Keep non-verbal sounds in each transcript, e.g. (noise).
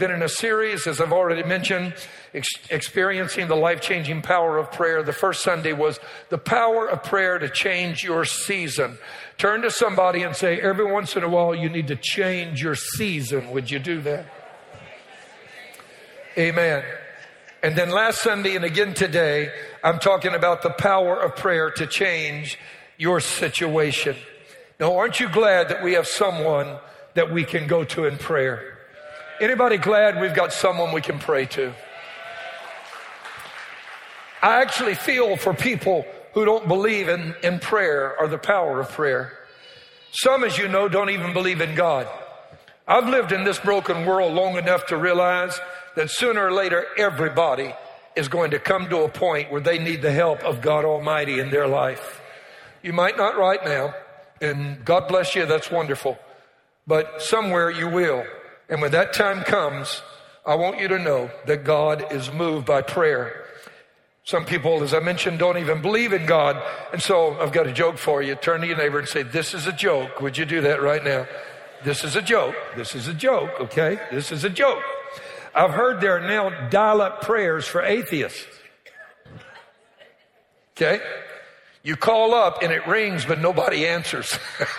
been in a series, as I've already mentioned, ex- experiencing the life changing power of prayer. The first Sunday was the power of prayer to change your season. Turn to somebody and say, every once in a while, you need to change your season. Would you do that? Amen. And then last Sunday and again today, I'm talking about the power of prayer to change your situation. Now, aren't you glad that we have someone that we can go to in prayer? Anybody glad we've got someone we can pray to? I actually feel for people who don't believe in, in prayer or the power of prayer. Some, as you know, don't even believe in God. I've lived in this broken world long enough to realize that sooner or later everybody is going to come to a point where they need the help of God Almighty in their life. You might not right now, and God bless you, that's wonderful. But somewhere you will. And when that time comes, I want you to know that God is moved by prayer. Some people, as I mentioned, don't even believe in God. And so I've got a joke for you. Turn to your neighbor and say, This is a joke. Would you do that right now? This is a joke. This is a joke, okay? This is a joke. I've heard there are now dial up prayers for atheists. Okay? You call up and it rings, but nobody answers. (laughs)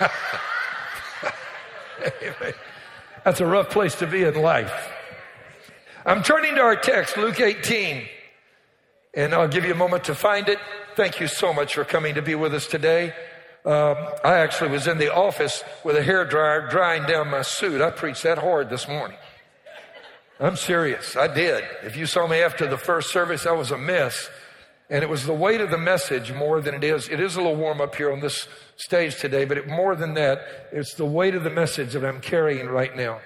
That's a rough place to be in life. I'm turning to our text, Luke 18, and I'll give you a moment to find it. Thank you so much for coming to be with us today. Um, I actually was in the office with a hair dryer drying down my suit. I preached that hard this morning. I'm serious. I did. If you saw me after the first service, I was a mess. And it was the weight of the message more than it is. It is a little warm up here on this stage today, but it, more than that, it's the weight of the message that I'm carrying right now.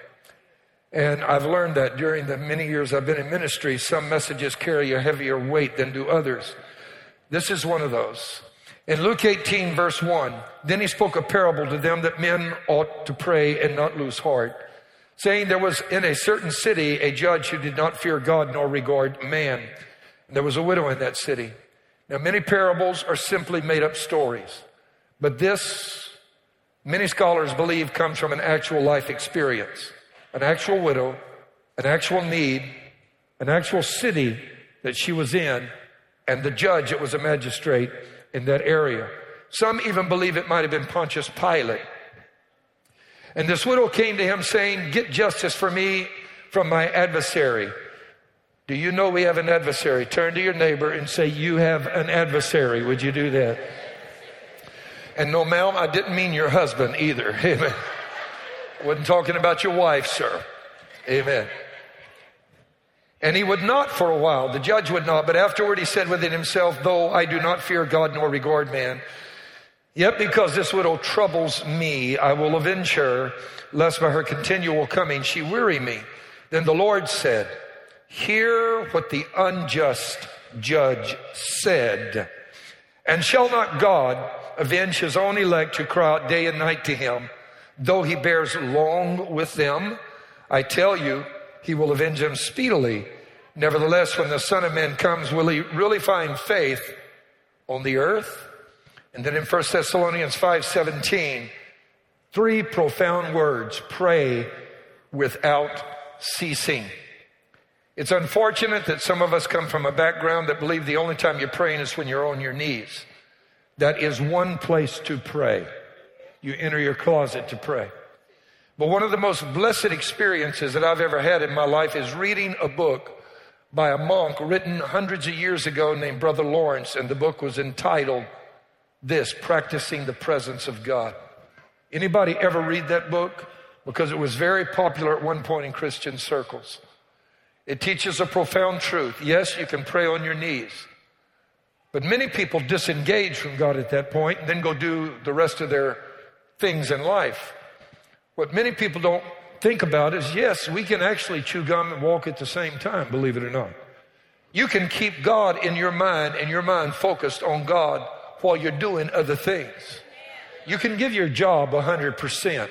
And I've learned that during the many years I've been in ministry, some messages carry a heavier weight than do others. This is one of those. In Luke 18, verse 1, then he spoke a parable to them that men ought to pray and not lose heart, saying there was in a certain city a judge who did not fear God nor regard man. There was a widow in that city. Now, many parables are simply made up stories, but this, many scholars believe, comes from an actual life experience, an actual widow, an actual need, an actual city that she was in, and the judge, it was a magistrate in that area. Some even believe it might have been Pontius Pilate. And this widow came to him saying, Get justice for me from my adversary. Do you know we have an adversary? Turn to your neighbor and say, You have an adversary. Would you do that? And no, ma'am, I didn't mean your husband either. (laughs) Amen. Wasn't talking about your wife, sir. Amen. And he would not for a while. The judge would not. But afterward he said within himself, Though I do not fear God nor regard man, yet because this widow troubles me, I will avenge her, lest by her continual coming she weary me. Then the Lord said, Hear what the unjust judge said. And shall not God avenge his own elect who cry out day and night to him, though he bears long with them? I tell you, he will avenge them speedily. Nevertheless, when the Son of Man comes, will he really find faith on the earth? And then in 1 Thessalonians 5:17, three profound words, pray without ceasing. It's unfortunate that some of us come from a background that believe the only time you're praying is when you're on your knees. That is one place to pray. You enter your closet to pray. But one of the most blessed experiences that I've ever had in my life is reading a book by a monk written hundreds of years ago named Brother Lawrence, and the book was entitled This Practicing the Presence of God. Anybody ever read that book? Because it was very popular at one point in Christian circles. It teaches a profound truth. Yes, you can pray on your knees. But many people disengage from God at that point and then go do the rest of their things in life. What many people don't think about is yes, we can actually chew gum and walk at the same time, believe it or not. You can keep God in your mind and your mind focused on God while you're doing other things. You can give your job 100%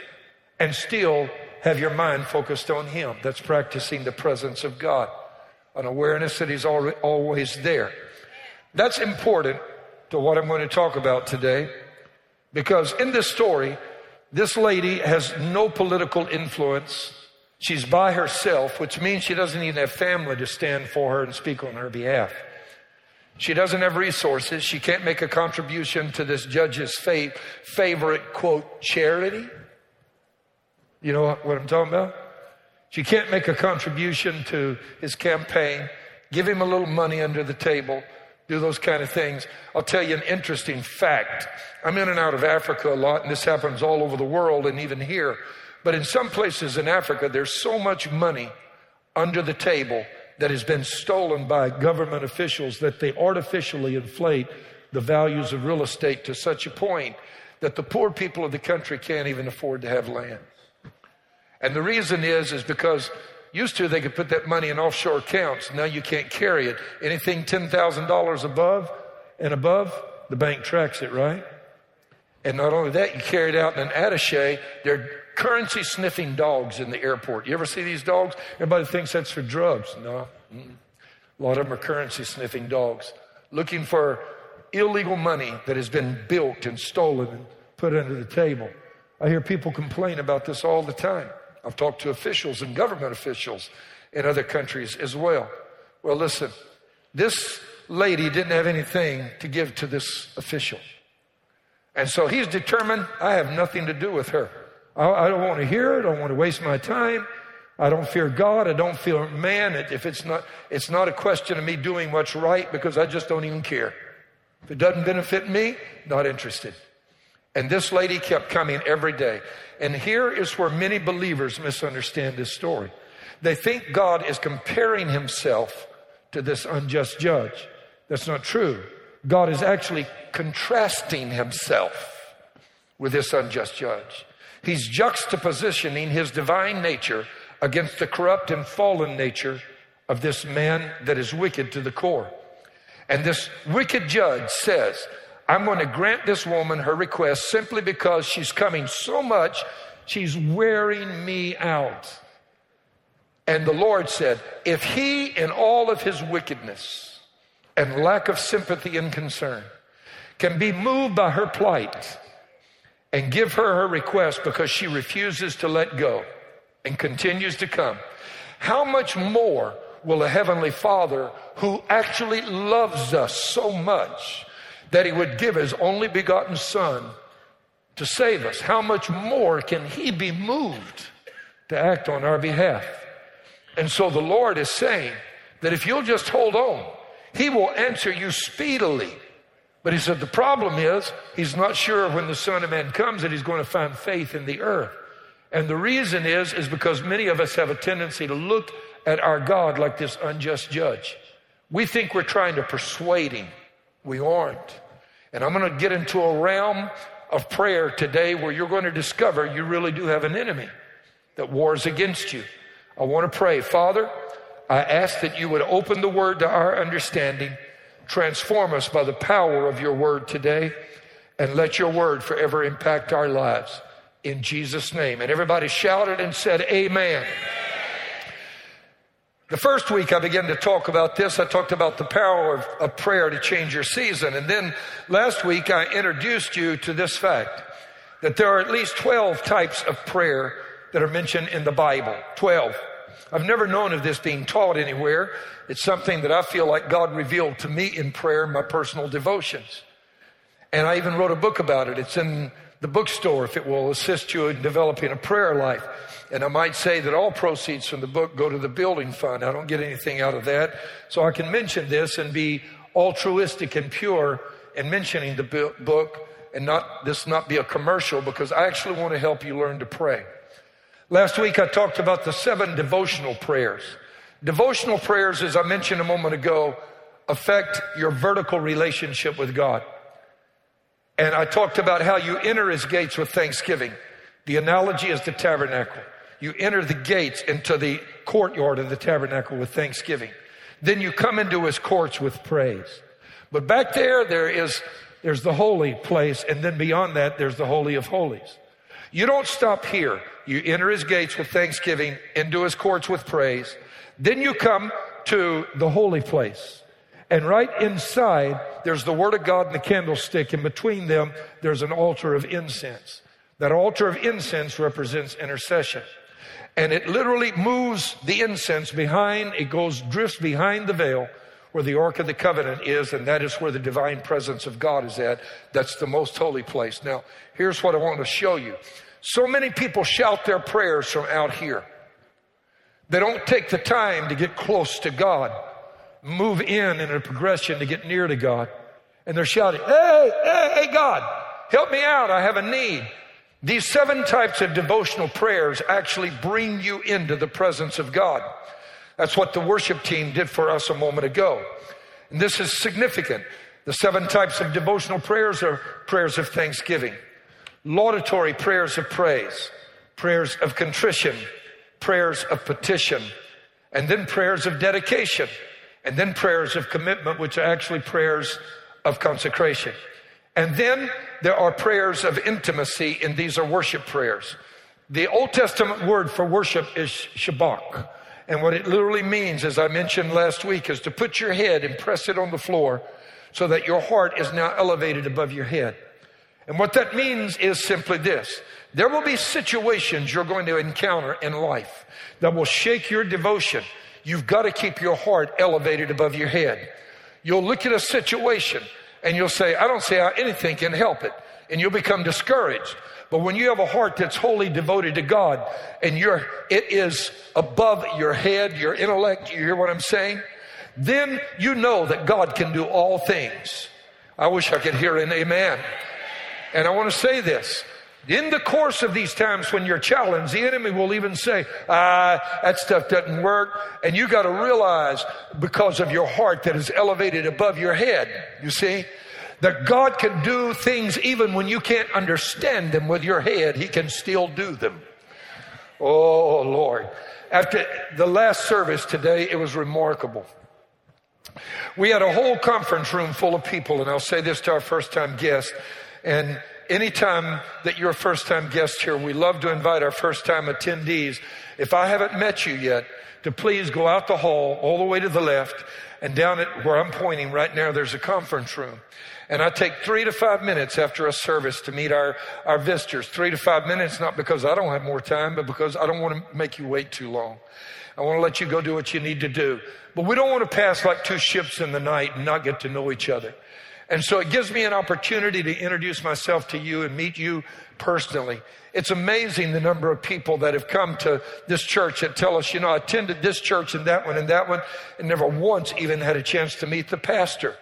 and still have your mind focused on Him. That's practicing the presence of God, an awareness that He's always there. That's important to what I'm going to talk about today because in this story, this lady has no political influence. She's by herself, which means she doesn't even have family to stand for her and speak on her behalf. She doesn't have resources. She can't make a contribution to this judge's favorite, quote, charity. You know what I'm talking about? She can't make a contribution to his campaign, give him a little money under the table, do those kind of things. I'll tell you an interesting fact. I'm in and out of Africa a lot, and this happens all over the world and even here. But in some places in Africa, there's so much money under the table that has been stolen by government officials that they artificially inflate the values of real estate to such a point that the poor people of the country can't even afford to have land. And the reason is, is because used to they could put that money in offshore accounts. Now you can't carry it. Anything $10,000 above and above, the bank tracks it, right? And not only that, you carry it out in an attache. They're currency sniffing dogs in the airport. You ever see these dogs? Everybody thinks that's for drugs. No. Mm-mm. A lot of them are currency sniffing dogs looking for illegal money that has been bilked and stolen and put under the table. I hear people complain about this all the time. I've talked to officials and government officials in other countries as well. Well, listen, this lady didn't have anything to give to this official. And so he's determined, I have nothing to do with her. I, I don't want to hear it. I don't want to waste my time. I don't fear God. I don't fear man. If it's not, it's not a question of me doing what's right because I just don't even care. If it doesn't benefit me, not interested. And this lady kept coming every day. And here is where many believers misunderstand this story. They think God is comparing himself to this unjust judge. That's not true. God is actually contrasting himself with this unjust judge. He's juxtapositioning his divine nature against the corrupt and fallen nature of this man that is wicked to the core. And this wicked judge says, I'm going to grant this woman her request simply because she's coming so much, she's wearing me out. And the Lord said, If he, in all of his wickedness and lack of sympathy and concern, can be moved by her plight and give her her request because she refuses to let go and continues to come, how much more will a heavenly Father who actually loves us so much that he would give his only begotten Son to save us, how much more can he be moved to act on our behalf? And so the Lord is saying that if you'll just hold on, he will answer you speedily. But he said the problem is he's not sure when the Son of Man comes that he's going to find faith in the earth. And the reason is, is because many of us have a tendency to look at our God like this unjust judge. We think we're trying to persuade him. We aren't. And I'm going to get into a realm of prayer today where you're going to discover you really do have an enemy that wars against you. I want to pray. Father, I ask that you would open the word to our understanding, transform us by the power of your word today, and let your word forever impact our lives. In Jesus' name. And everybody shouted and said, Amen. The first week I began to talk about this. I talked about the power of, of, prayer to change your season. And then last week I introduced you to this fact that there are at least 12 types of prayer that are mentioned in the Bible. 12. I've never known of this being taught anywhere. It's something that I feel like God revealed to me in prayer my personal devotions. And I even wrote a book about it. It's in the bookstore if it will assist you in developing a prayer life. And I might say that all proceeds from the book go to the building fund. I don't get anything out of that. So I can mention this and be altruistic and pure in mentioning the book and not this not be a commercial because I actually want to help you learn to pray. Last week I talked about the seven devotional prayers. Devotional prayers, as I mentioned a moment ago, affect your vertical relationship with God. And I talked about how you enter his gates with thanksgiving. The analogy is the tabernacle. You enter the gates into the courtyard of the tabernacle with thanksgiving. Then you come into his courts with praise. But back there, there is, there's the holy place. And then beyond that, there's the holy of holies. You don't stop here. You enter his gates with thanksgiving, into his courts with praise. Then you come to the holy place. And right inside, there's the Word of God and the candlestick. and between them, there's an altar of incense. That altar of incense represents intercession. And it literally moves the incense behind, it goes, drifts behind the veil where the Ark of the Covenant is, and that is where the divine presence of God is at. That's the most holy place. Now, here's what I want to show you. So many people shout their prayers from out here. They don't take the time to get close to God, move in in a progression to get near to God. And they're shouting, Hey, hey, hey, God, help me out. I have a need. These seven types of devotional prayers actually bring you into the presence of God. That's what the worship team did for us a moment ago. And this is significant. The seven types of devotional prayers are prayers of thanksgiving, laudatory prayers of praise, prayers of contrition, prayers of petition, and then prayers of dedication, and then prayers of commitment, which are actually prayers of consecration. And then there are prayers of intimacy, and these are worship prayers. The Old Testament word for worship is shabak. And what it literally means, as I mentioned last week, is to put your head and press it on the floor so that your heart is now elevated above your head. And what that means is simply this. There will be situations you're going to encounter in life that will shake your devotion. You've got to keep your heart elevated above your head. You'll look at a situation and you'll say, I don't see how anything can help it. And you'll become discouraged. But when you have a heart that's wholly devoted to God and you're, it is above your head, your intellect, you hear what I'm saying? Then you know that God can do all things. I wish I could hear an amen. And I want to say this. In the course of these times when you're challenged, the enemy will even say, ah, that stuff doesn't work. And you got to realize because of your heart that is elevated above your head, you see, that God can do things even when you can't understand them with your head. He can still do them. Oh, Lord. After the last service today, it was remarkable. We had a whole conference room full of people, and I'll say this to our first time guests. And anytime that you're a first time guest here, we love to invite our first time attendees. If I haven't met you yet, to please go out the hall all the way to the left and down at where I'm pointing right now, there's a conference room. And I take three to five minutes after a service to meet our, our visitors. Three to five minutes, not because I don't have more time, but because I don't want to make you wait too long. I want to let you go do what you need to do. But we don't want to pass like two ships in the night and not get to know each other. And so it gives me an opportunity to introduce myself to you and meet you personally. It's amazing the number of people that have come to this church that tell us, you know, I attended this church and that one and that one and never once even had a chance to meet the pastor.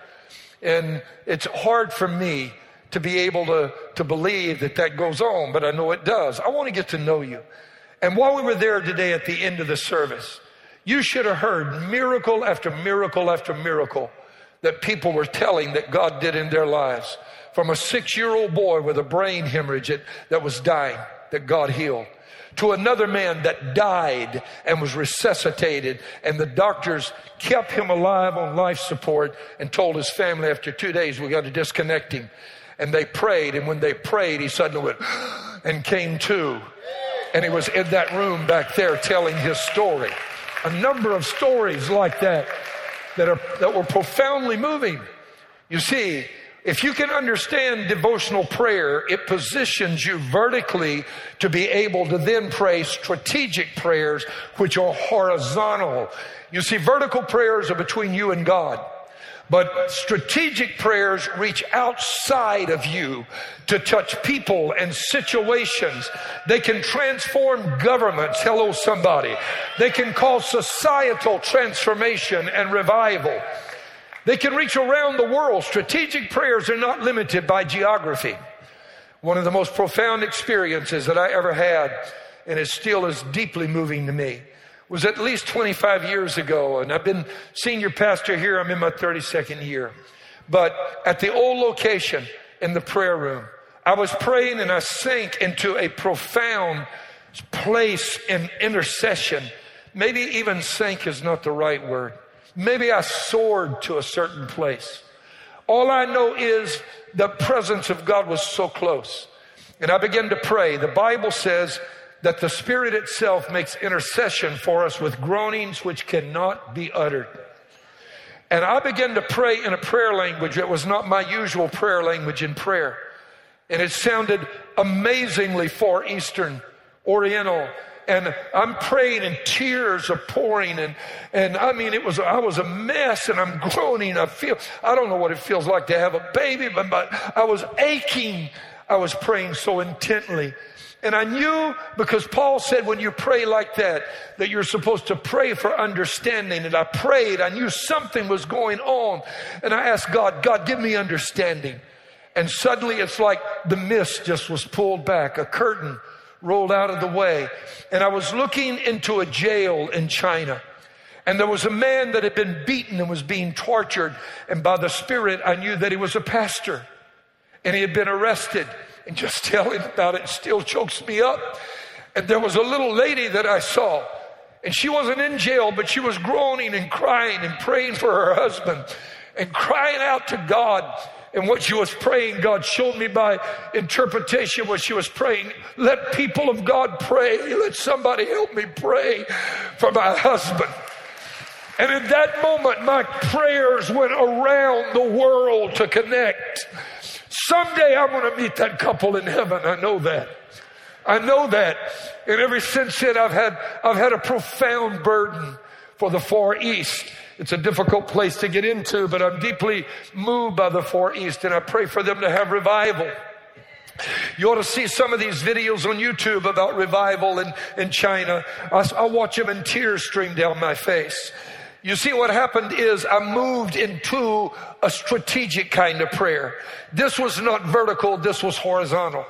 And it's hard for me to be able to, to believe that that goes on, but I know it does. I want to get to know you. And while we were there today at the end of the service, you should have heard miracle after miracle after miracle that people were telling that God did in their lives. From a six year old boy with a brain hemorrhage that, was dying, that God healed, to another man that died and was resuscitated, and the doctors kept him alive on life support and told his family after two days, we got to disconnect him. And they prayed, and when they prayed, he suddenly went (gasps) and came to. And he was in that room back there telling his story. A number of stories like that that, are, that were profoundly moving. You see, if you can understand devotional prayer, it positions you vertically to be able to then pray strategic prayers, which are horizontal. You see, vertical prayers are between you and God. But strategic prayers reach outside of you to touch people and situations. They can transform governments. Hello, somebody. They can cause societal transformation and revival. They can reach around the world. Strategic prayers are not limited by geography. One of the most profound experiences that I ever had, and it still is deeply moving to me, was at least 25 years ago. And I've been senior pastor here. I'm in my 32nd year. But at the old location in the prayer room, I was praying and I sank into a profound place in intercession. Maybe even sank is not the right word. Maybe I soared to a certain place. All I know is the presence of God was so close. And I began to pray. The Bible says that the Spirit itself makes intercession for us with groanings which cannot be uttered. And I began to pray in a prayer language that was not my usual prayer language in prayer. And it sounded amazingly Far Eastern, Oriental, and I'm praying and tears are pouring and, and I mean, it was, I was a mess and I'm groaning. I feel, I don't know what it feels like to have a baby, but, but I was aching. I was praying so intently. And I knew because Paul said when you pray like that, that you're supposed to pray for understanding. And I prayed. I knew something was going on. And I asked God, God, give me understanding. And suddenly it's like the mist just was pulled back. A curtain rolled out of the way. And I was looking into a jail in China. And there was a man that had been beaten and was being tortured. And by the Spirit, I knew that he was a pastor. And he had been arrested. And (laughs) just telling about it still chokes me up. And there was a little lady that I saw. And she wasn't in jail, but she was groaning and crying and praying for her husband and crying out to God. And what she was praying, God showed me by interpretation what she was praying. Let people of God pray. Let somebody help me pray for my husband. And in that moment, my prayers went around the world to connect. Someday I'm going to meet that couple in heaven. I know that. I know that. And ever since then, I've had, I've had a profound burden for the Far East. It's a difficult place to get into, but I'm deeply moved by the Far East and I pray for them to have revival. You ought to see some of these videos on YouTube about revival in, in China. I, I watch them and tears stream down my face. You see, what happened is I moved into a strategic kind of prayer. This was not vertical, this was horizontal.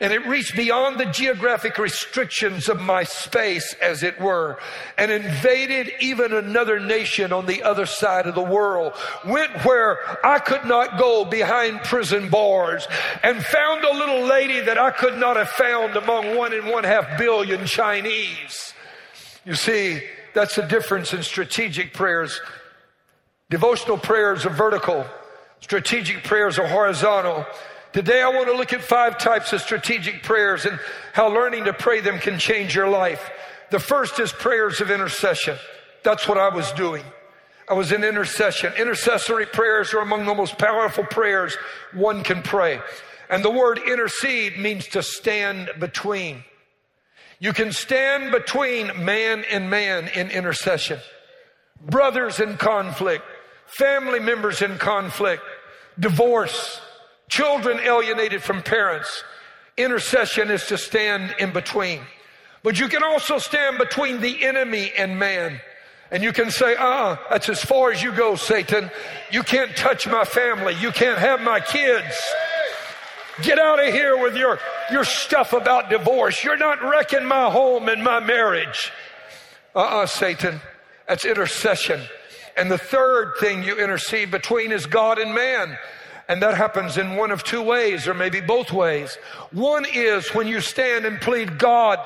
And it reached beyond the geographic restrictions of my space, as it were, and invaded even another nation on the other side of the world. Went where I could not go behind prison bars and found a little lady that I could not have found among one and one half billion Chinese. You see, that's the difference in strategic prayers. Devotional prayers are vertical. Strategic prayers are horizontal. Today I want to look at five types of strategic prayers and how learning to pray them can change your life. The first is prayers of intercession. That's what I was doing. I was in intercession. Intercessory prayers are among the most powerful prayers one can pray. And the word intercede means to stand between. You can stand between man and man in intercession. Brothers in conflict, family members in conflict, divorce, children alienated from parents. Intercession is to stand in between. But you can also stand between the enemy and man. And you can say, ah, that's as far as you go, Satan. You can't touch my family. You can't have my kids. Get out of here with your, your stuff about divorce. You're not wrecking my home and my marriage. Uh uh-uh, uh Satan. That's intercession. And the third thing you intercede between is God and man. And that happens in one of two ways, or maybe both ways. One is when you stand and plead, God,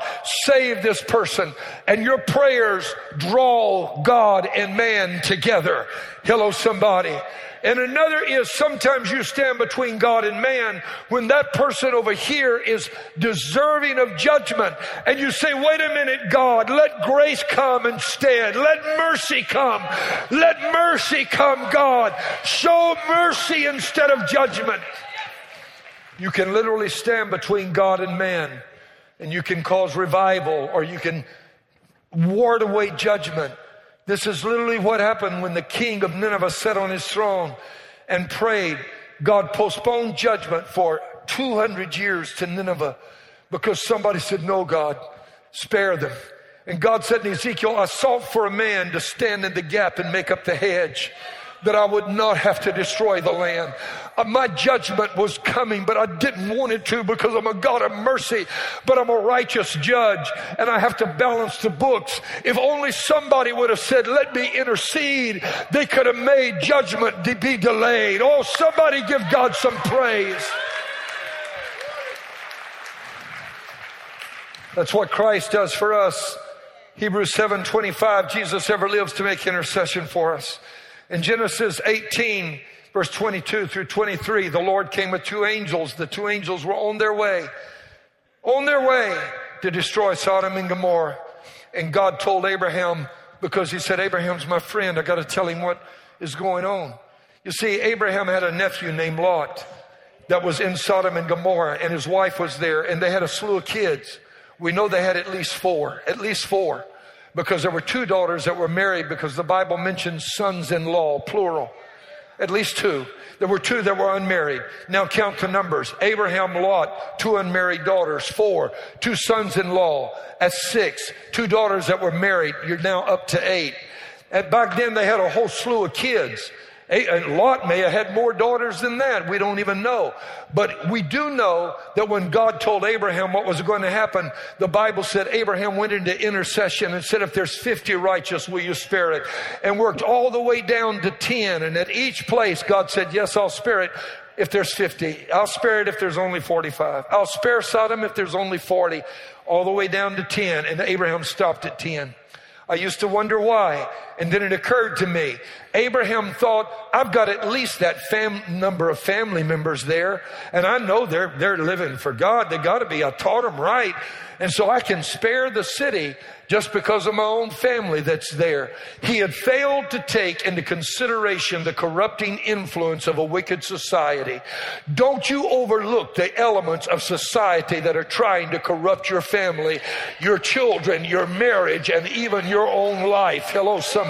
save this person, and your prayers draw God and man together. Hello, somebody. And another is sometimes you stand between God and man when that person over here is deserving of judgment. And you say, wait a minute, God, let grace come instead. Let mercy come. Let mercy come, God. Show mercy instead of judgment. You can literally stand between God and man and you can cause revival or you can ward away judgment. This is literally what happened when the king of Nineveh sat on his throne and prayed. God postponed judgment for 200 years to Nineveh because somebody said, No, God, spare them. And God said to Ezekiel, I sought for a man to stand in the gap and make up the hedge that I would not have to destroy the land. Uh, my judgment was coming, but I didn't want it to because I'm a God of mercy, but I'm a righteous judge and I have to balance the books. If only somebody would have said, let me intercede, they could have made judgment be delayed. Oh, somebody give God some praise. That's what Christ does for us. Hebrews 7:25 Jesus ever lives to make intercession for us. In Genesis 18, verse 22 through 23, the Lord came with two angels. The two angels were on their way, on their way to destroy Sodom and Gomorrah. And God told Abraham, because he said, Abraham's my friend, I got to tell him what is going on. You see, Abraham had a nephew named Lot that was in Sodom and Gomorrah, and his wife was there, and they had a slew of kids. We know they had at least four, at least four, because there were two daughters that were married because the Bible mentions sons in law, plural. At least two. There were two that were unmarried. Now count the numbers. Abraham, Lot, two unmarried daughters, four, two sons in law, at six, two daughters that were married. You're now up to eight. And back then they had a whole slew of kids. Lot may have had more daughters than that. We don't even know. But we do know that when God told Abraham what was going to happen, the Bible said Abraham went into intercession and said, if there's 50 righteous, will you spare it? And worked all the way down to 10. And at each place, God said, yes, I'll spare it if there's 50. I'll spare it if there's only 45. I'll spare Sodom if there's only 40. All the way down to 10. And Abraham stopped at 10. I used to wonder why. And then it occurred to me. Abraham thought, I've got at least that fam- number of family members there. And I know they're, they're living for God. They got to be. I taught them right. And so I can spare the city just because of my own family that's there. He had failed to take into consideration the corrupting influence of a wicked society. Don't you overlook the elements of society that are trying to corrupt your family, your children, your marriage, and even your own life. Hello, somebody.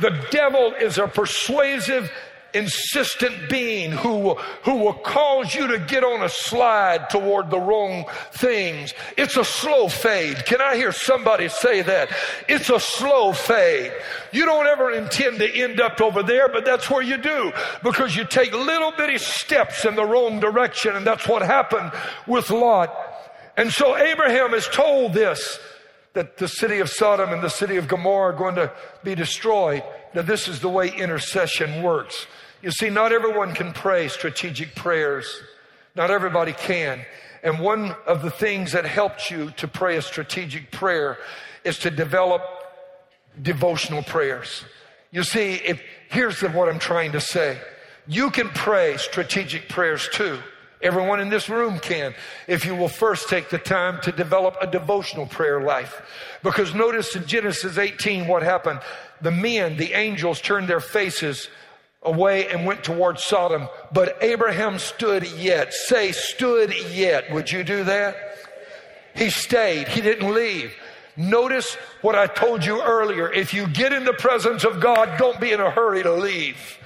The devil is a persuasive insistent being who, who will cause you to get on a slide toward the wrong things. It's a slow fade. Can I hear somebody say that? It's a slow fade. You don't ever intend to end up over there, but that's where you do because you take little bitty steps in the wrong direction, and that's what happened with Lot. And so Abraham is told this that the city of Sodom and the city of Gomorrah are going to be destroyed. Now, this is the way intercession works. You see, not everyone can pray strategic prayers. Not everybody can. And one of the things that helps you to pray a strategic prayer is to develop devotional prayers. You see, if, here's what I'm trying to say. You can pray strategic prayers too. Everyone in this room can, if you will first take the time to develop a devotional prayer life. Because notice in Genesis 18 what happened. The men, the angels turned their faces away and went towards Sodom, but Abraham stood yet. Say, stood yet. Would you do that? He stayed. He didn't leave. Notice what I told you earlier. If you get in the presence of God, don't be in a hurry to leave.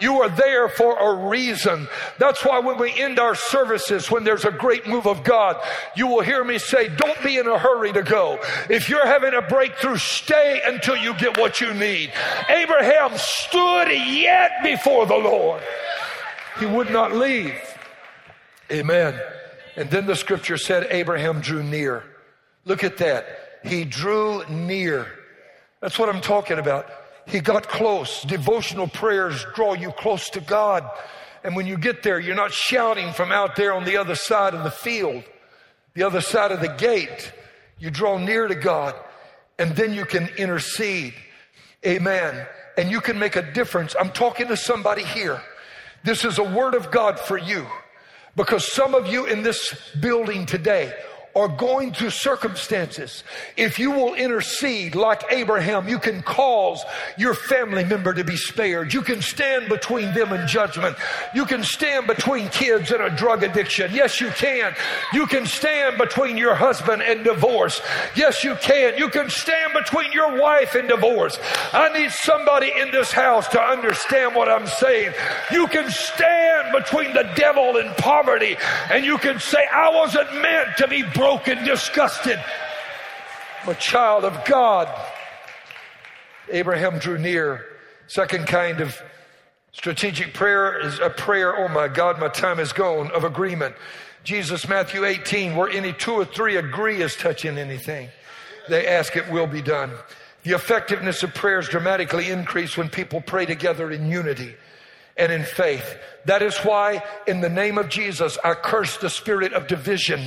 You are there for a reason. That's why when we end our services, when there's a great move of God, you will hear me say, don't be in a hurry to go. If you're having a breakthrough, stay until you get what you need. Abraham stood yet before the Lord. He would not leave. Amen. And then the scripture said Abraham drew near. Look at that. He drew near. That's what I'm talking about. He got close. Devotional prayers draw you close to God. And when you get there, you're not shouting from out there on the other side of the field, the other side of the gate. You draw near to God and then you can intercede. Amen. And you can make a difference. I'm talking to somebody here. This is a word of God for you because some of you in this building today are going through circumstances, if you will intercede like Abraham, you can cause your family member to be spared. You can stand between them and judgment. You can stand between kids and a drug addiction. Yes, you can. You can stand between your husband and divorce. Yes, you can. You can stand between your wife and divorce. I need somebody in this house to understand what I'm saying. You can stand between the devil and poverty and you can say, I wasn't meant to be broken broken, disgusted. I'm a child of God. Abraham drew near. Second kind of strategic prayer is a prayer, oh my God, my time is gone, of agreement. Jesus, Matthew 18, where any two or three agree is touching anything, they ask it will be done. The effectiveness of prayers dramatically increase when people pray together in unity and in faith. That is why, in the name of Jesus, I curse the spirit of division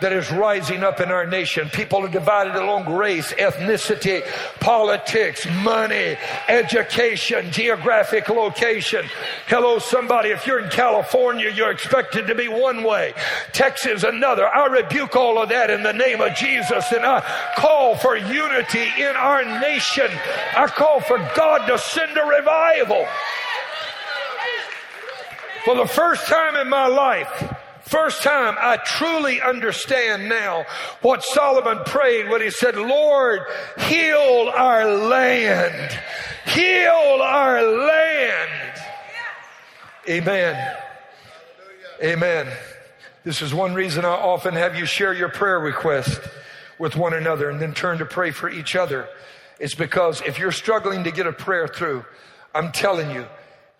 that is rising up in our nation. People are divided along race, ethnicity, politics, money, education, geographic location. Hello, somebody. If you're in California, you're expected to be one way. Texas, another. I rebuke all of that in the name of Jesus and I call for unity in our nation. I call for God to send a revival. For the first time in my life, First time I truly understand now what Solomon prayed when he said, Lord, heal our land. Heal our land. Amen. Amen. This is one reason I often have you share your prayer request with one another and then turn to pray for each other. It's because if you're struggling to get a prayer through, I'm telling you,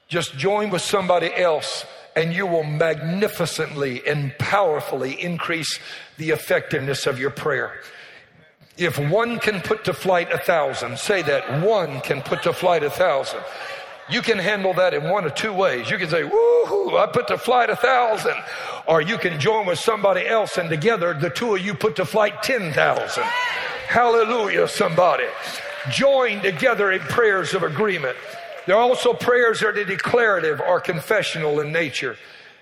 just join with somebody else and you will magnificently and powerfully increase the effectiveness of your prayer. If one can put to flight a thousand, say that one can put to flight a thousand. You can handle that in one of two ways. You can say, woohoo, I put to flight a thousand. Or you can join with somebody else and together the two of you put to flight 10,000. Hallelujah, somebody. Join together in prayers of agreement. There are also prayers that are declarative or confessional in nature.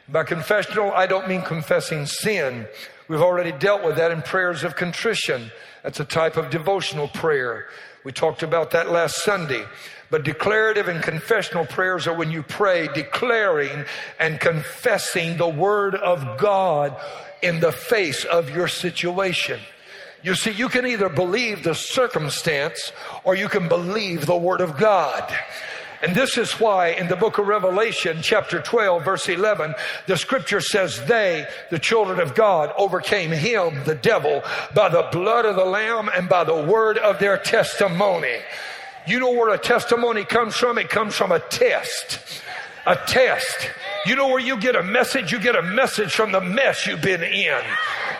By confessional, I don't mean confessing sin. We've already dealt with that in prayers of contrition. That's a type of devotional prayer. We talked about that last Sunday. But declarative and confessional prayers are when you pray declaring and confessing the word of God in the face of your situation. You see, you can either believe the circumstance or you can believe the word of God. And this is why in the book of Revelation, chapter 12, verse 11, the scripture says, They, the children of God, overcame him, the devil, by the blood of the Lamb and by the word of their testimony. You know where a testimony comes from? It comes from a test. A test. You know where you get a message? You get a message from the mess you've been in.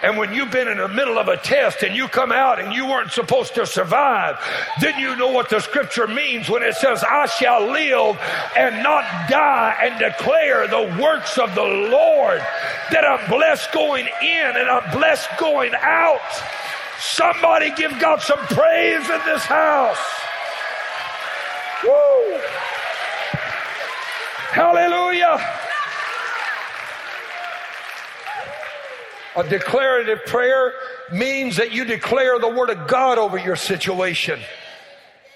And when you've been in the middle of a test and you come out and you weren't supposed to survive, then you know what the scripture means when it says, I shall live and not die and declare the works of the Lord. That I'm blessed going in and I'm blessed going out. Somebody give God some praise in this house. Woo! Hallelujah. A declarative prayer means that you declare the word of God over your situation.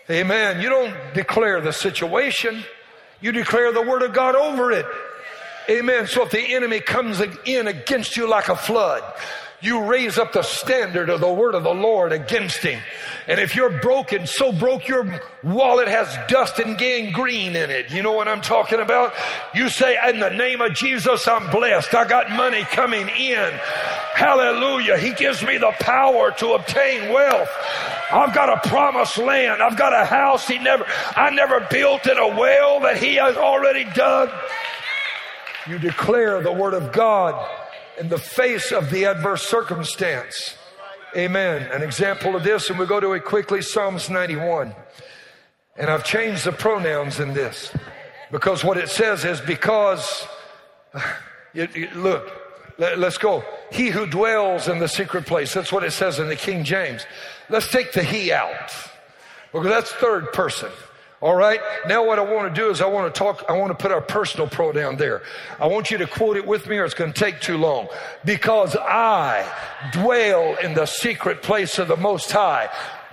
Amen. You don't declare the situation. You declare the word of God over it. Amen. So if the enemy comes in against you like a flood, you raise up the standard of the word of the Lord against him. And if you're broken, so broke your wallet has dust and gangrene in it. You know what I'm talking about? You say, in the name of Jesus, I'm blessed. I got money coming in. Hallelujah. He gives me the power to obtain wealth. I've got a promised land. I've got a house he never, I never built in a well that he has already dug. You declare the word of God in the face of the adverse circumstance. Amen. An example of this, and we go to it quickly Psalms 91. And I've changed the pronouns in this because what it says is because, (sighs) you, you, look, let, let's go. He who dwells in the secret place. That's what it says in the King James. Let's take the he out because that's third person. All right. Now what I want to do is I want to talk, I want to put our personal pronoun there. I want you to quote it with me or it's going to take too long. Because I dwell in the secret place of the Most High.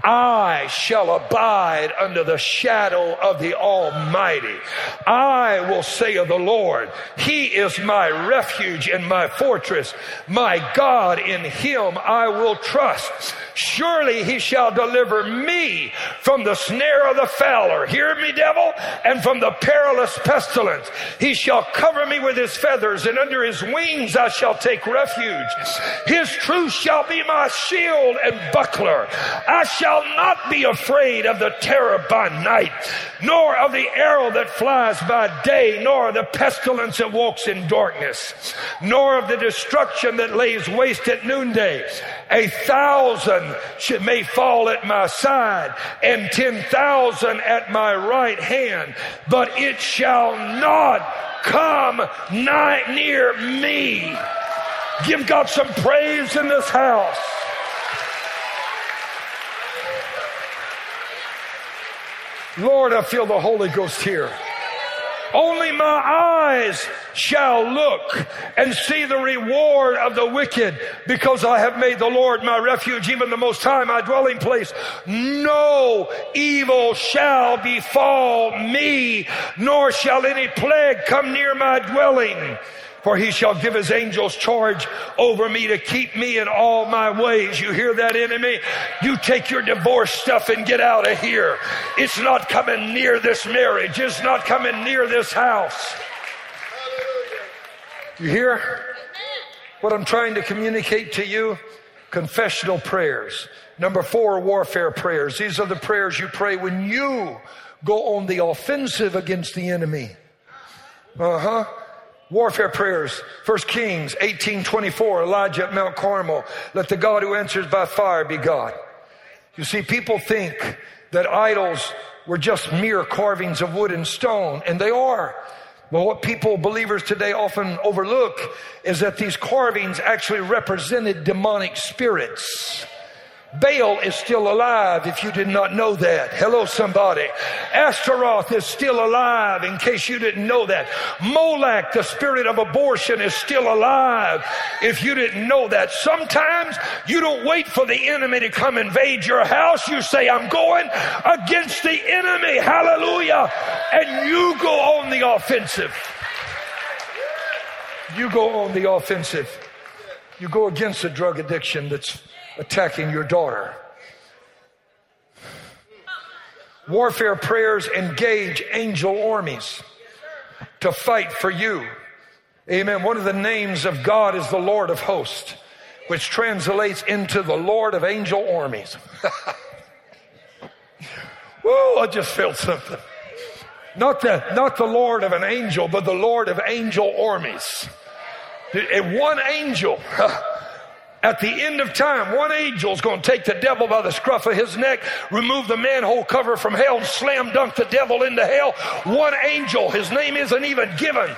I shall abide under the shadow of the Almighty. I will say of the Lord, He is my refuge and my fortress. My God, in Him I will trust. Surely he shall deliver me from the snare of the fowler. Hear me, devil, and from the perilous pestilence. He shall cover me with his feathers, and under his wings I shall take refuge. His truth shall be my shield and buckler. I shall not be afraid of the terror by night, nor of the arrow that flies by day, nor of the pestilence that walks in darkness, nor of the destruction that lays waste at noonday. A thousand may fall at my side and 10,000 at my right hand, but it shall not come nigh near me. Give God some praise in this house. Lord, I feel the Holy Ghost here. Only my eyes shall look and see the reward of the wicked because I have made the Lord my refuge, even the most high my dwelling place. No evil shall befall me, nor shall any plague come near my dwelling. For he shall give his angels charge over me to keep me in all my ways. You hear that, enemy? You take your divorce stuff and get out of here. It's not coming near this marriage. It's not coming near this house. You hear what I'm trying to communicate to you? Confessional prayers. Number four, warfare prayers. These are the prayers you pray when you go on the offensive against the enemy. Uh huh. Warfare prayers. First Kings 1824, Elijah at Mount Carmel. Let the God who answers by fire be God. You see, people think that idols were just mere carvings of wood and stone, and they are. But what people, believers today often overlook is that these carvings actually represented demonic spirits. Baal is still alive if you did not know that. Hello, somebody. Ashtaroth is still alive in case you didn't know that. Molech, the spirit of abortion, is still alive if you didn't know that. Sometimes you don't wait for the enemy to come invade your house. You say, I'm going against the enemy. Hallelujah. And you go on the offensive. You go on the offensive. You go against the drug addiction that's attacking your daughter. Warfare prayers engage angel armies to fight for you. Amen. One of the names of God is the Lord of hosts, which translates into the Lord of angel armies. (laughs) Whoa, I just felt something. Not the, not the Lord of an angel, but the Lord of angel armies. And one angel (laughs) At the end of time, one angel is going to take the devil by the scruff of his neck, remove the manhole cover from hell, and slam dunk the devil into hell. One angel, his name isn't even given.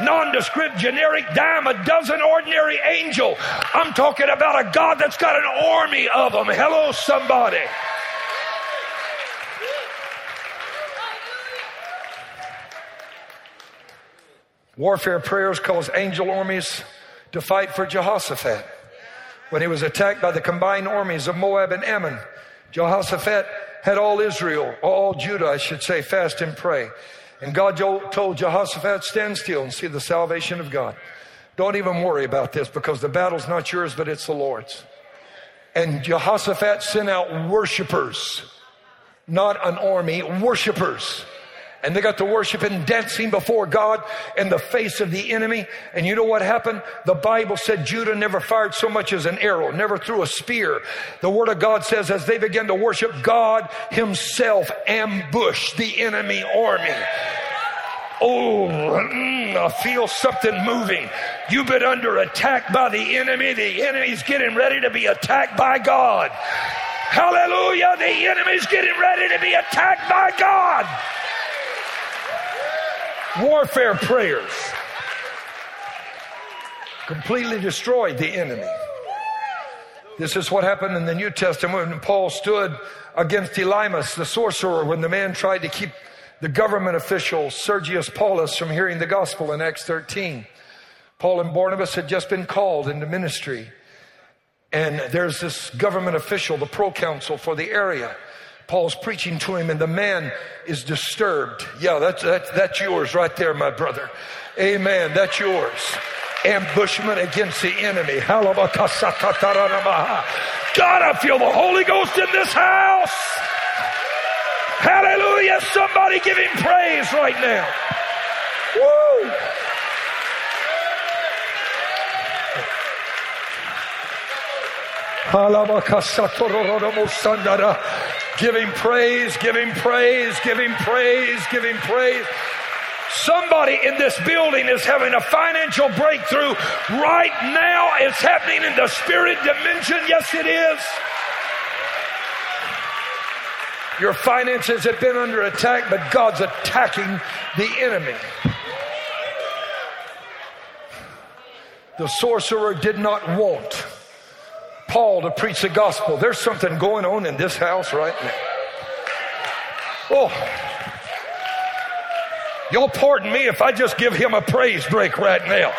Nondescript, generic, dime a dozen ordinary angel. I'm talking about a God that's got an army of them. Hello, somebody. Warfare prayers cause angel armies to fight for Jehoshaphat when he was attacked by the combined armies of Moab and Ammon. Jehoshaphat had all Israel, all Judah, I should say, fast and pray. And God told Jehoshaphat, stand still and see the salvation of God. Don't even worry about this because the battle's not yours, but it's the Lord's. And Jehoshaphat sent out worshipers, not an army, worshipers and they got to worshiping and dancing before God in the face of the enemy. And you know what happened? The Bible said Judah never fired so much as an arrow, never threw a spear. The Word of God says as they began to worship, God Himself ambushed the enemy army. Oh, mm, I feel something moving. You've been under attack by the enemy. The enemy's getting ready to be attacked by God. Hallelujah. The enemy's getting ready to be attacked by God warfare prayers completely destroyed the enemy. This is what happened in the New Testament when Paul stood against Elymas, the sorcerer, when the man tried to keep the government official, Sergius Paulus, from hearing the gospel in Acts 13. Paul and Barnabas had just been called into ministry. And there's this government official, the proconsul for the area. Paul's preaching to him, and the man is disturbed. Yeah, that's, that's, that's yours right there, my brother. Amen. That's yours. Ambushment against the enemy. God, I feel the Holy Ghost in this house. Hallelujah. Somebody give him praise right now. Woo. Give him praise, give him praise, give him praise, give him praise. Somebody in this building is having a financial breakthrough right now. It's happening in the spirit dimension. Yes, it is. Your finances have been under attack, but God's attacking the enemy. The sorcerer did not want Paul to preach the gospel. There's something going on in this house right now. Oh. Y'all pardon me if I just give him a praise break right now.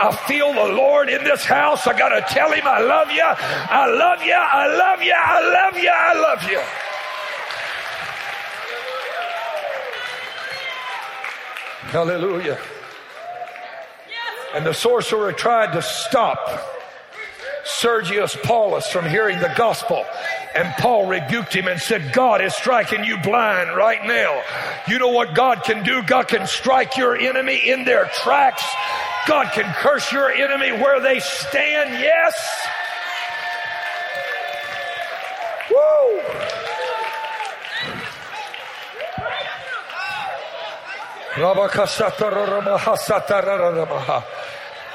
I feel the Lord in this house. I got to tell him I love you. I love you. I love you. I love you. I love you. Hallelujah. And the sorcerer tried to stop Sergius Paulus from hearing the gospel. And Paul rebuked him and said, God is striking you blind right now. You know what God can do? God can strike your enemy in their tracks. God can curse your enemy where they stand. Yes. Woo!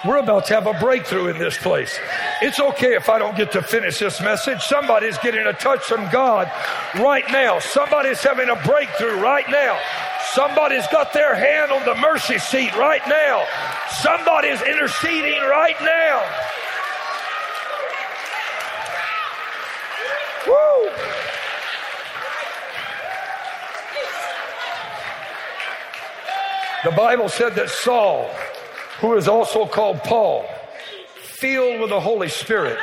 We're about to have a breakthrough in this place. It's okay if I don't get to finish this message. Somebody's getting a touch from God right now. Somebody's having a breakthrough right now. Somebody's got their hand on the mercy seat right now. Somebody's interceding right now. Woo! The Bible said that Saul, who is also called Paul, filled with the Holy Spirit,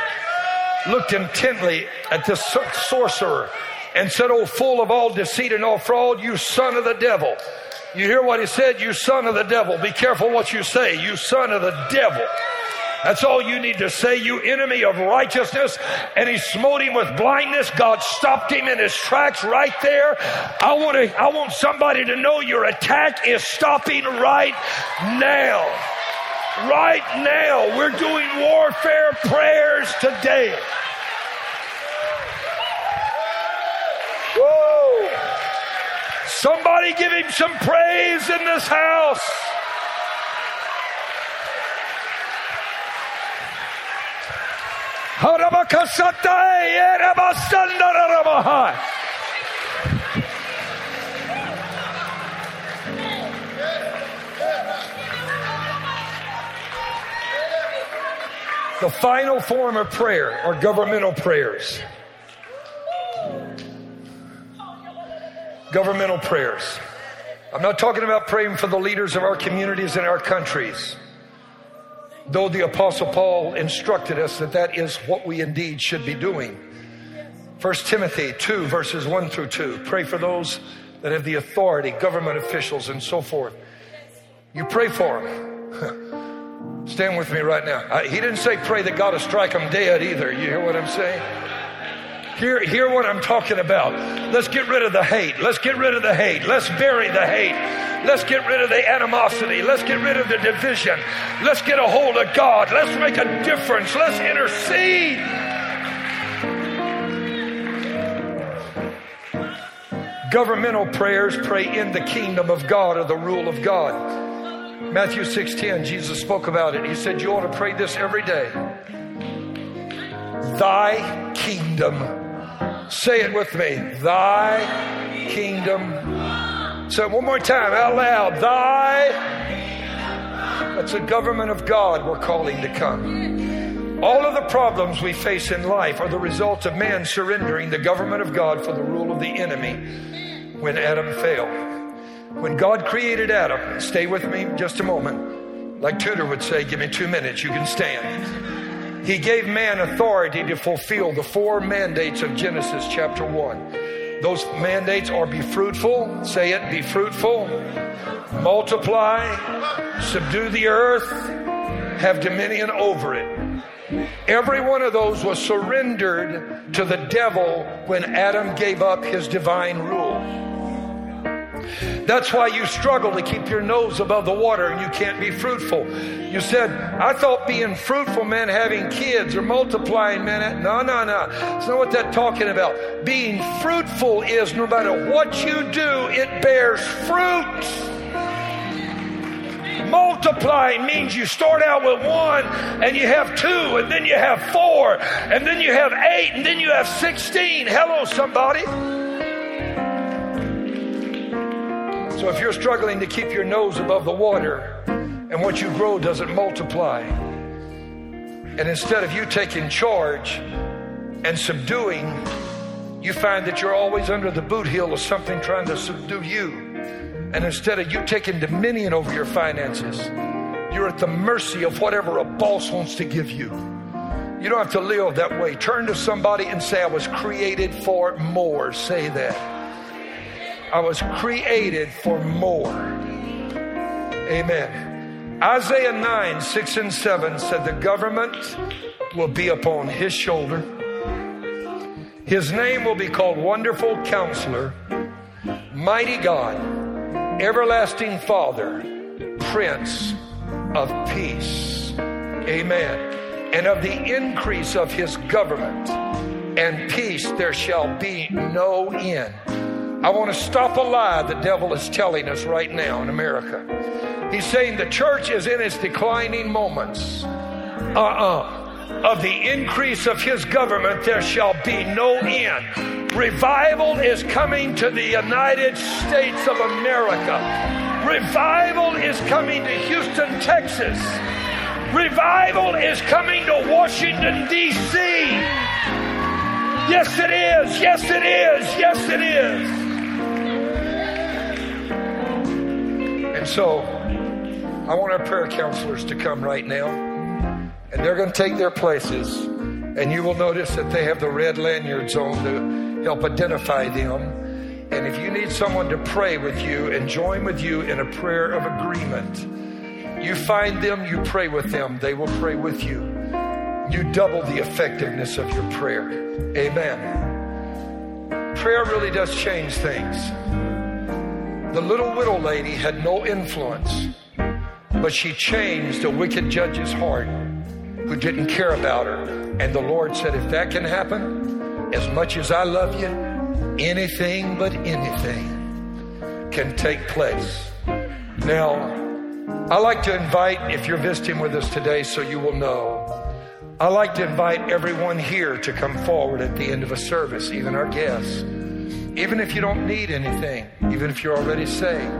looked intently at this sorcerer and said, Oh, full of all deceit and all fraud, you son of the devil. You hear what he said? You son of the devil. Be careful what you say. You son of the devil. That's all you need to say, you enemy of righteousness. And he smote him with blindness. God stopped him in his tracks right there. I want to, I want somebody to know your attack is stopping right now. Right now. We're doing warfare prayers today. Woo! Somebody give him some praise in this house. The final form of prayer are governmental prayers. Governmental prayers. I'm not talking about praying for the leaders of our communities and our countries though the Apostle Paul instructed us that that is what we indeed should be doing. 1 Timothy 2, verses 1 through 2. Pray for those that have the authority, government officials, and so forth. You pray for them. (laughs) Stand with me right now. He didn't say pray that God will strike them dead either. You hear what I'm saying? Hear, hear what I'm talking about. Let's get rid of the hate. Let's get rid of the hate. Let's bury the hate. Let's get rid of the animosity. Let's get rid of the division. Let's get a hold of God. Let's make a difference. Let's intercede. Governmental prayers pray in the kingdom of God or the rule of God. Matthew 6:10 Jesus spoke about it. He said you ought to pray this every day. Thy kingdom. Say it with me. Thy kingdom Say it one more time, out loud. Thy. That's the government of God we're calling to come. All of the problems we face in life are the result of man surrendering the government of God for the rule of the enemy when Adam failed. When God created Adam, stay with me just a moment. Like Tudor would say, give me two minutes, you can stand. He gave man authority to fulfill the four mandates of Genesis chapter 1. Those mandates are be fruitful, say it, be fruitful, multiply, subdue the earth, have dominion over it. Every one of those was surrendered to the devil when Adam gave up his divine rule. That's why you struggle to keep your nose above the water and you can't be fruitful. You said, I thought being fruitful meant having kids or multiplying meant. No, no, no. It's not what that's talking about. Being fruitful is no matter what you do, it bears fruit. Multiplying means you start out with one and you have two and then you have four and then you have eight and then you have 16. Hello, somebody. So if you're struggling to keep your nose above the water and what you grow doesn't multiply, and instead of you taking charge and subduing, you find that you're always under the boot heel of something trying to subdue you. And instead of you taking dominion over your finances, you're at the mercy of whatever a boss wants to give you. You don't have to live that way. Turn to somebody and say, I was created for more. Say that. I was created for more. Amen. Isaiah 9, 6 and 7 said the government will be upon his shoulder. His name will be called Wonderful Counselor, Mighty God, Everlasting Father, Prince of Peace. Amen. And of the increase of his government and peace there shall be no end. I want to stop a lie the devil is telling us right now in America. He's saying the church is in its declining moments. Uh uh-uh. uh Of the increase of his government, there shall be no end. Revival is coming to the United States of America. Revival is coming to Houston, Texas. Revival is coming to Washington, D.C. Yes, it is. Yes, it is. Yes, it is. And so, I want our prayer counselors to come right now. And they're going to take their places. And you will notice that they have the red lanyards on to help identify them. And if you need someone to pray with you and join with you in a prayer of agreement, you find them, you pray with them, they will pray with you. You double the effectiveness of your prayer. Amen. Prayer really does change things. The little widow lady had no influence, but she changed a wicked judge's heart who didn't care about her. And the Lord said, If that can happen, as much as I love you, anything but anything can take place. Now, I like to invite, if you're visiting with us today, so you will know, I like to invite everyone here to come forward at the end of a service, even our guests. Even if you don't need anything, even if you're already saved.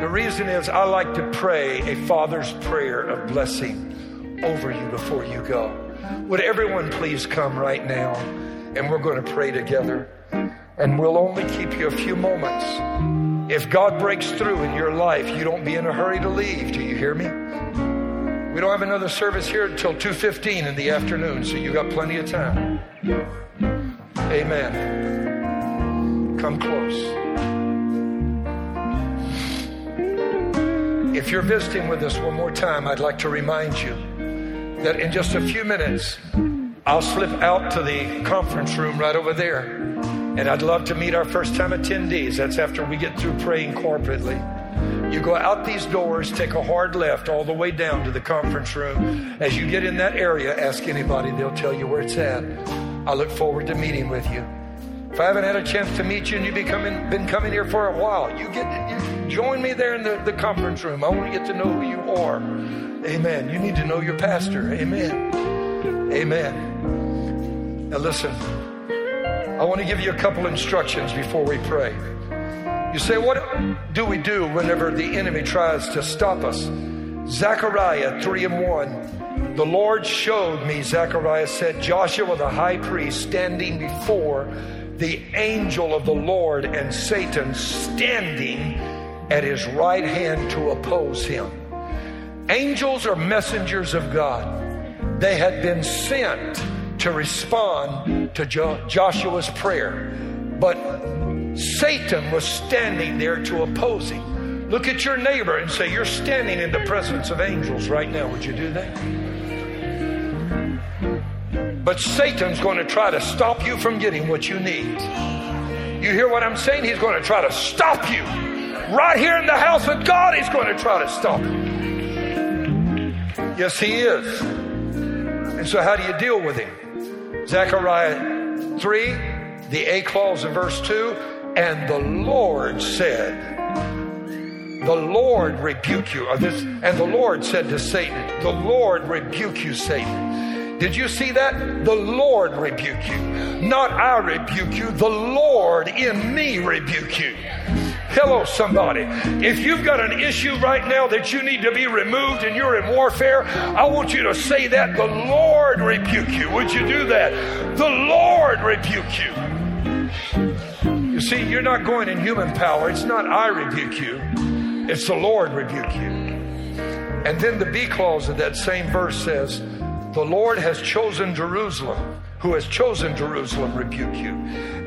The reason is I like to pray a Father's prayer of blessing over you before you go. Would everyone please come right now and we're going to pray together. And we'll only keep you a few moments. If God breaks through in your life, you don't be in a hurry to leave. Do you hear me? We don't have another service here until 2:15 in the afternoon, so you got plenty of time. Amen. Come close. If you're visiting with us one more time, I'd like to remind you that in just a few minutes, I'll slip out to the conference room right over there. And I'd love to meet our first time attendees. That's after we get through praying corporately. You go out these doors, take a hard left all the way down to the conference room. As you get in that area, ask anybody, they'll tell you where it's at. I look forward to meeting with you. If I haven't had a chance to meet you and you've been coming, been coming here for a while, you get you join me there in the, the conference room. I want to get to know who you are. Amen. You need to know your pastor. Amen. Amen. Now listen. I want to give you a couple instructions before we pray. You say, What do we do whenever the enemy tries to stop us? Zechariah 3 and 1. The Lord showed me, Zechariah said, Joshua the high priest standing before the angel of the Lord and Satan standing at his right hand to oppose him. Angels are messengers of God. They had been sent to respond to jo- Joshua's prayer. But Satan was standing there to oppose him. Look at your neighbor and say, You're standing in the presence of angels right now. Would you do that? But Satan's going to try to stop you from getting what you need. You hear what I'm saying? He's going to try to stop you. Right here in the house of God, he's going to try to stop you. Yes, he is. And so, how do you deal with him? Zechariah 3, the A clause in verse 2, and the Lord said, the Lord rebuke you. This, and the Lord said to Satan, The Lord rebuke you, Satan. Did you see that? The Lord rebuke you. Not I rebuke you, the Lord in me rebuke you. Hello, somebody. If you've got an issue right now that you need to be removed and you're in warfare, I want you to say that. The Lord rebuke you. Would you do that? The Lord rebuke you. You see, you're not going in human power. It's not I rebuke you, it's the Lord rebuke you. And then the B clause of that same verse says, The Lord has chosen Jerusalem who has chosen Jerusalem rebuke you.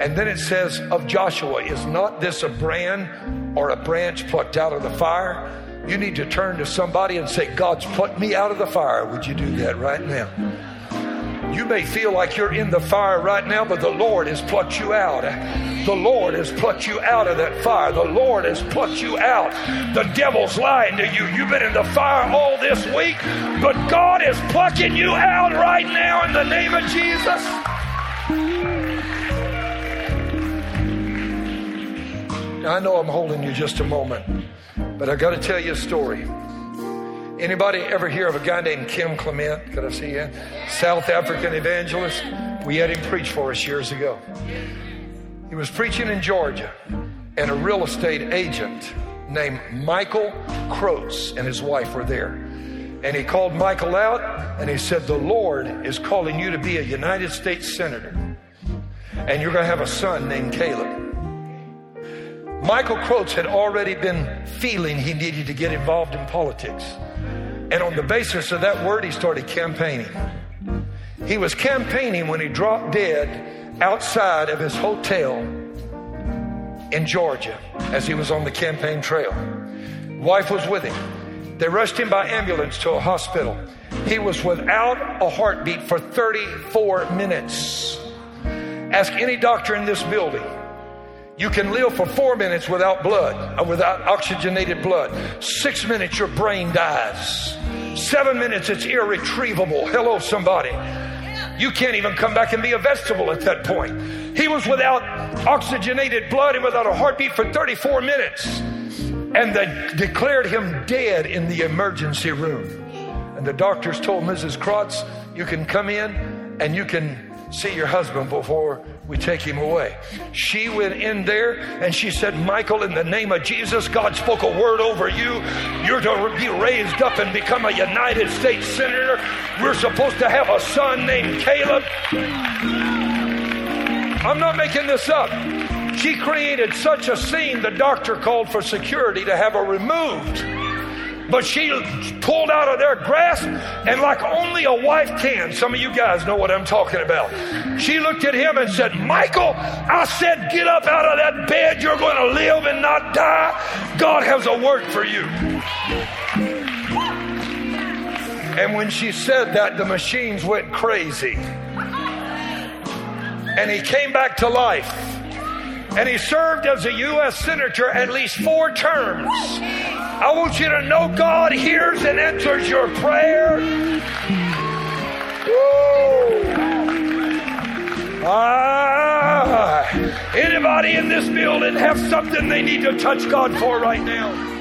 And then it says of Joshua, is not this a brand or a branch plucked out of the fire? You need to turn to somebody and say, God's plucked me out of the fire. Would you do that right now? You may feel like you're in the fire right now, but the Lord has plucked you out. The Lord has plucked you out of that fire. The Lord has plucked you out. The devil's lying to you. You've been in the fire all this week, but God is plucking you out right now in the name of Jesus. I know I'm holding you just a moment. But I got to tell you a story. Anybody ever hear of a guy named Kim Clement? Could I see you? South African evangelist. We had him preach for us years ago. He was preaching in Georgia, and a real estate agent named Michael Crotts and his wife were there. And he called Michael out and he said, The Lord is calling you to be a United States Senator. And you're going to have a son named Caleb. Michael Crotts had already been feeling he needed to get involved in politics. And on the basis of that word, he started campaigning. He was campaigning when he dropped dead outside of his hotel in Georgia as he was on the campaign trail. Wife was with him. They rushed him by ambulance to a hospital. He was without a heartbeat for 34 minutes. Ask any doctor in this building you can live for four minutes without blood, uh, without oxygenated blood. Six minutes, your brain dies. Seven minutes, it's irretrievable. Hello, somebody. You can't even come back and be a vegetable at that point. He was without oxygenated blood and without a heartbeat for 34 minutes. And they declared him dead in the emergency room. And the doctors told Mrs. Crotts, You can come in and you can see your husband before we take him away. She went in there and she said, Michael, in the name of Jesus, God spoke a word over you. You're to be raised up and become a United States Senator. We're supposed to have a son named Caleb. I'm not making this up. She created such a scene, the doctor called for security to have her removed. But she pulled out of their grasp, and like only a wife can, some of you guys know what I'm talking about. She looked at him and said, Michael, I said, get up out of that bed. You're going to live and not die. God has a word for you. And when she said that, the machines went crazy. And he came back to life. And he served as a U.S. Senator at least four terms. I want you to know God hears and answers your prayer. Ah, anybody in this building have something they need to touch God for right now?